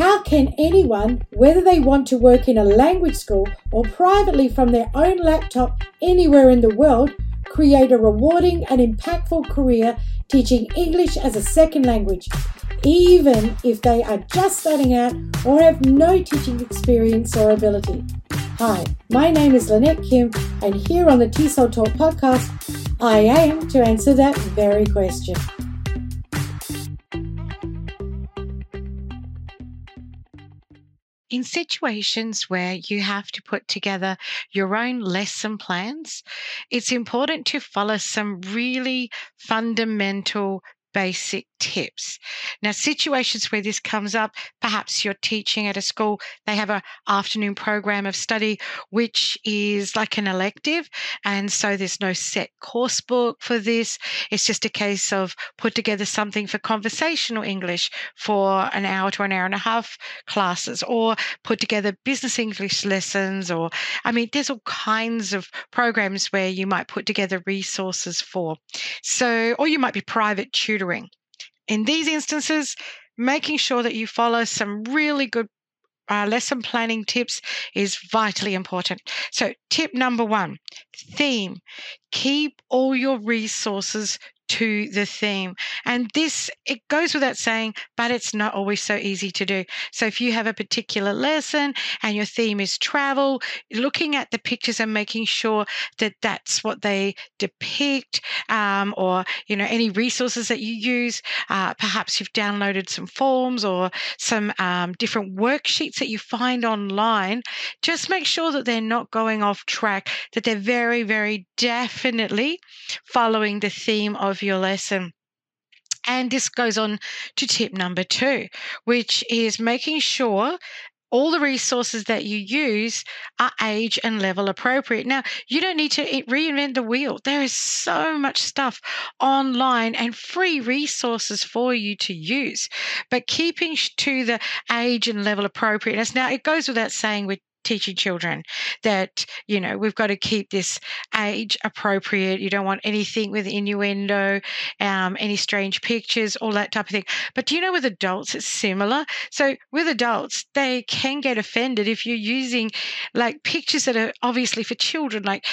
How can anyone, whether they want to work in a language school or privately from their own laptop anywhere in the world, create a rewarding and impactful career teaching English as a second language, even if they are just starting out or have no teaching experience or ability? Hi, my name is Lynette Kim, and here on the TESOL Talk podcast, I aim to answer that very question. In situations where you have to put together your own lesson plans, it's important to follow some really fundamental basic tips. Now, situations where this comes up, perhaps you're teaching at a school, they have an afternoon program of study, which is like an elective. And so there's no set course book for this. It's just a case of put together something for conversational English for an hour to an hour and a half classes, or put together business English lessons, or I mean, there's all kinds of programs where you might put together resources for. So, or you might be private tutoring. In these instances, making sure that you follow some really good uh, lesson planning tips is vitally important. So, tip number one theme. Keep all your resources to the theme. And this, it goes without saying, but it's not always so easy to do. So if you have a particular lesson and your theme is travel, looking at the pictures and making sure that that's what they depict, um, or, you know, any resources that you use. Uh, perhaps you've downloaded some forms or some um, different worksheets that you find online. Just make sure that they're not going off track, that they're very, very definitely following the theme of your lesson. And this goes on to tip number two, which is making sure all the resources that you use are age and level appropriate. Now, you don't need to reinvent the wheel. There is so much stuff online and free resources for you to use, but keeping to the age and level appropriateness. Now, it goes without saying with teaching children that you know we've got to keep this age appropriate. You don't want anything with innuendo um, any strange pictures all that type of thing. But do you know with adults it's similar? So with adults they can get offended if you're using like pictures that are obviously for children like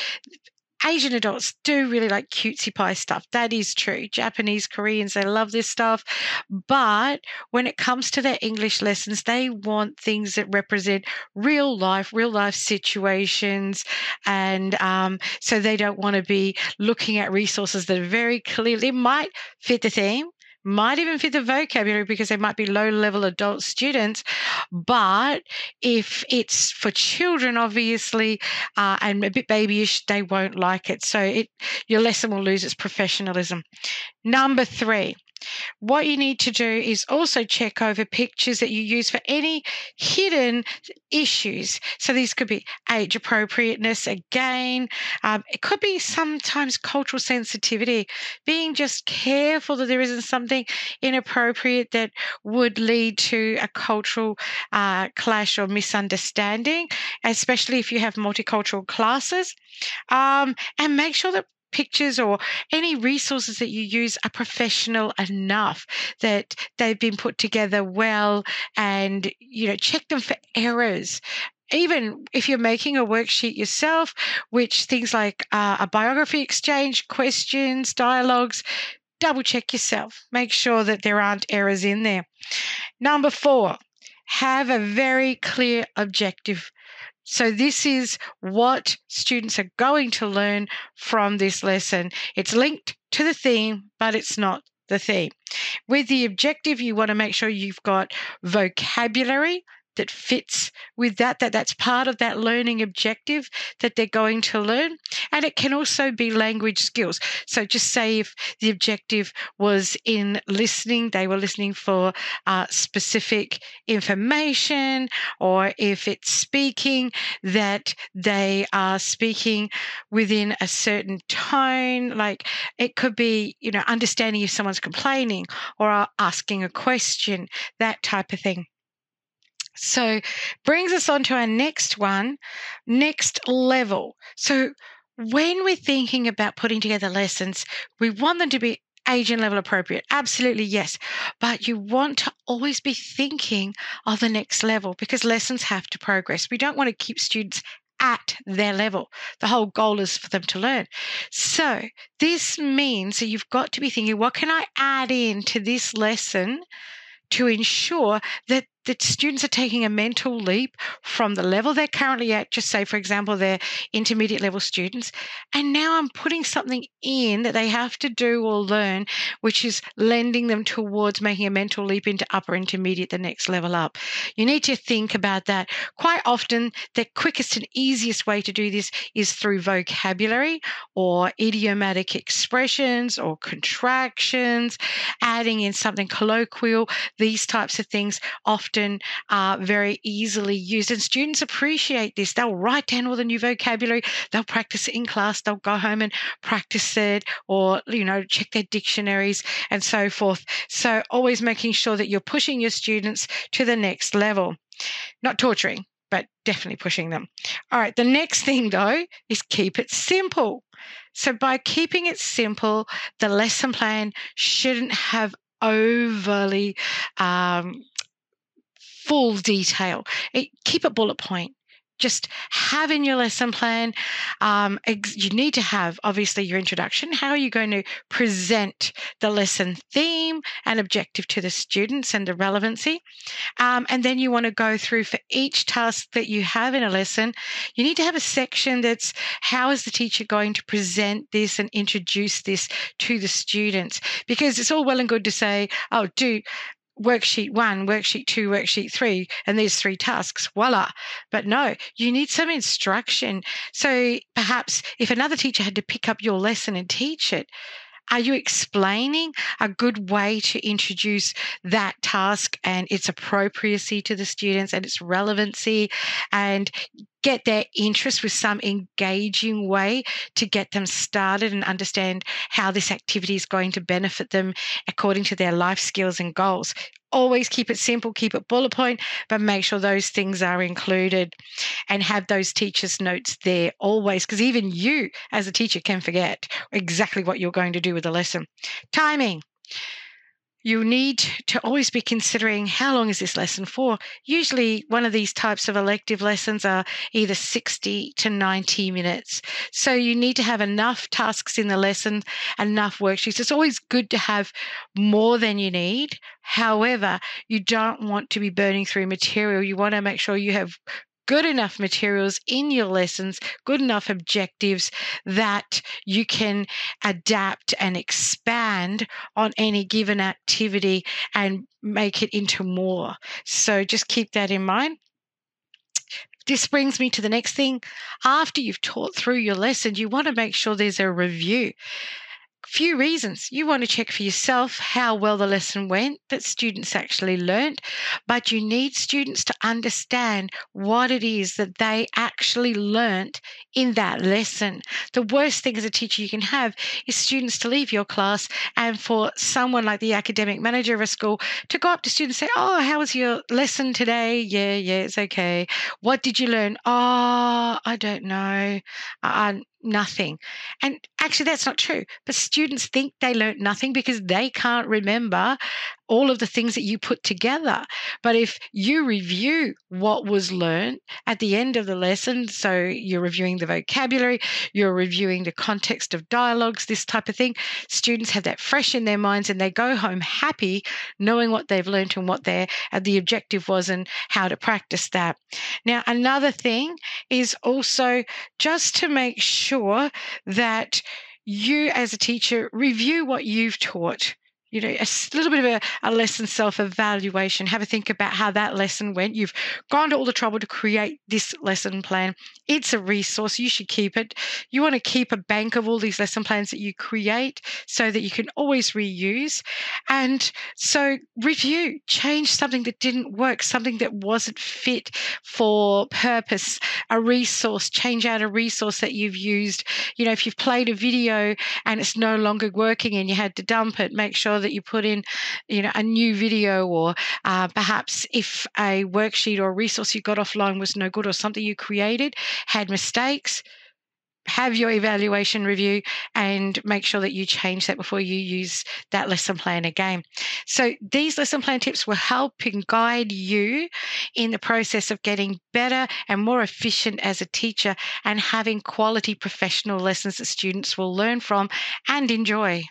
Asian adults do really like cutesy pie stuff. That is true. Japanese, Koreans, they love this stuff. But when it comes to their English lessons, they want things that represent real life, real life situations. And um, so they don't want to be looking at resources that are very clearly might fit the theme, might even fit the vocabulary because they might be low level adult students. But if it's for children, obviously, uh, and a bit babyish, they won't like it. So it, your lesson will lose its professionalism. Number three, what you need to do is also check over pictures that you use for any hidden issues. So these could be age appropriateness again. Um, it could be sometimes cultural sensitivity, being just careful that there isn't something inappropriate that would lead to a cultural uh, clash or misunderstanding, especially if you have multicultural classes. Um, and make sure that pictures or any resources that you use are professional enough that they've been put together well and you know check them for errors even if you're making a worksheet yourself, which things like uh, a biography exchange, questions, dialogues, double check yourself. Make sure that there aren't errors in there. Number four, have a very clear objective so, this is what students are going to learn from this lesson. It's linked to the theme, but it's not the theme. With the objective, you want to make sure you've got vocabulary that fits with that, that that's part of that learning objective that they're going to learn. And it can also be language skills. So just say if the objective was in listening, they were listening for uh, specific information, or if it's speaking, that they are speaking within a certain tone. Like it could be, you know, understanding if someone's complaining or asking a question, that type of thing. So, brings us on to our next one, next level. So, when we're thinking about putting together lessons, we want them to be age and level appropriate? Absolutely, yes. But you want to always be thinking of the next level because lessons have to progress. We don't want to keep students at their level. The whole goal is for them to learn. So, this means that you've got to be thinking what can I add in to this lesson to ensure that that students are taking a mental leap from the level they're currently at, just say, for example, they're intermediate level students, and now I'm putting something in that they have to do or learn, which is lending them towards making a mental leap into upper intermediate, the next level up. You need to think about that. Quite often, the quickest and easiest way to do this is through vocabulary or idiomatic expressions or contractions, adding in something colloquial. These types of things often often are very easily used. And students appreciate this. They'll write down all the new vocabulary, they'll practice it in class, they'll go home and practice it or, you know, check their dictionaries and so forth. So, always making sure that you're pushing your students to the next level, not torturing. But definitely pushing them. All right, the next thing though is keep it simple. So, by keeping it simple, the lesson plan shouldn't have overly um, full detail. It, keep it bullet point. Just have in your lesson plan. Um, you need to have obviously your introduction. How are you going to present the lesson theme and objective to the students and the relevancy? Um, and then you want to go through for each task that you have in a lesson. You need to have a section that's how is the teacher going to present this and introduce this to the students? Because it's all well and good to say, oh, do worksheet one, worksheet two, worksheet three, and there's three tasks, voila. But no, you need some instruction. So perhaps if another teacher had to pick up your lesson and teach it, are you explaining a good way to introduce that task and its appropriacy to the students and its relevancy and get their interest with some engaging way to get them started and understand how this activity is going to benefit them according to their life skills and goals. Always keep it simple, keep it bullet point, but make sure those things are included and have those teachers' notes there always, because even you as a teacher can forget exactly what you're going to do with the lesson. Timing you need to always be considering how long is this lesson for. Usually, one of these types of elective lessons are either 60 to 90 minutes. So, you need to have enough tasks in the lesson, enough worksheets. It's always good to have more than you need. However, you don't want to be burning through material. You want to make sure you have good enough materials in your lessons, good enough objectives that you can adapt and expand on any given activity and make it into more. So just keep that in mind. This brings me to the next thing. After you've taught through your lesson, you want to make sure there's a review few reasons. You want to check for yourself how well the lesson went that students actually learned, but you need students to understand what it is that they actually learnt in that lesson. The worst thing as a teacher you can have is students to leave your class and for someone like the academic manager of a school to go up to students and say, Oh, how was your lesson today? Yeah, yeah, it's okay. What did you learn? Oh, I don't know. Uh, nothing. And actually, that's not true. But students think they learnt nothing because they can't remember all of the things that you put together. But if you review what was learned at the end of the lesson, so you're reviewing the vocabulary, you're reviewing the context of dialogues, this type of thing, students have that fresh in their minds and they go home happy knowing what they've learned and what their uh, the objective was and how to practice that. Now, another thing is also just to make sure that you as a teacher review what you've taught you know, a little bit of a, a lesson self evaluation. Have a think about how that lesson went. You've gone to all the trouble to create this lesson plan. It's a resource. You should keep it. You want to keep a bank of all these lesson plans that you create so that you can always reuse. And so review, change something that didn't work, something that wasn't fit for purpose, a resource, change out a resource that you've used. You know, if you've played a video and it's no longer working and you had to dump it, make sure that you put in, you know, a new video or uh, perhaps if a worksheet or a resource you got offline was no good or something you created had mistakes have your evaluation review and make sure that you change that before you use that lesson plan again. So, these lesson plan tips will help and guide you in the process of getting better and more efficient as a teacher and having quality professional lessons that students will learn from and enjoy.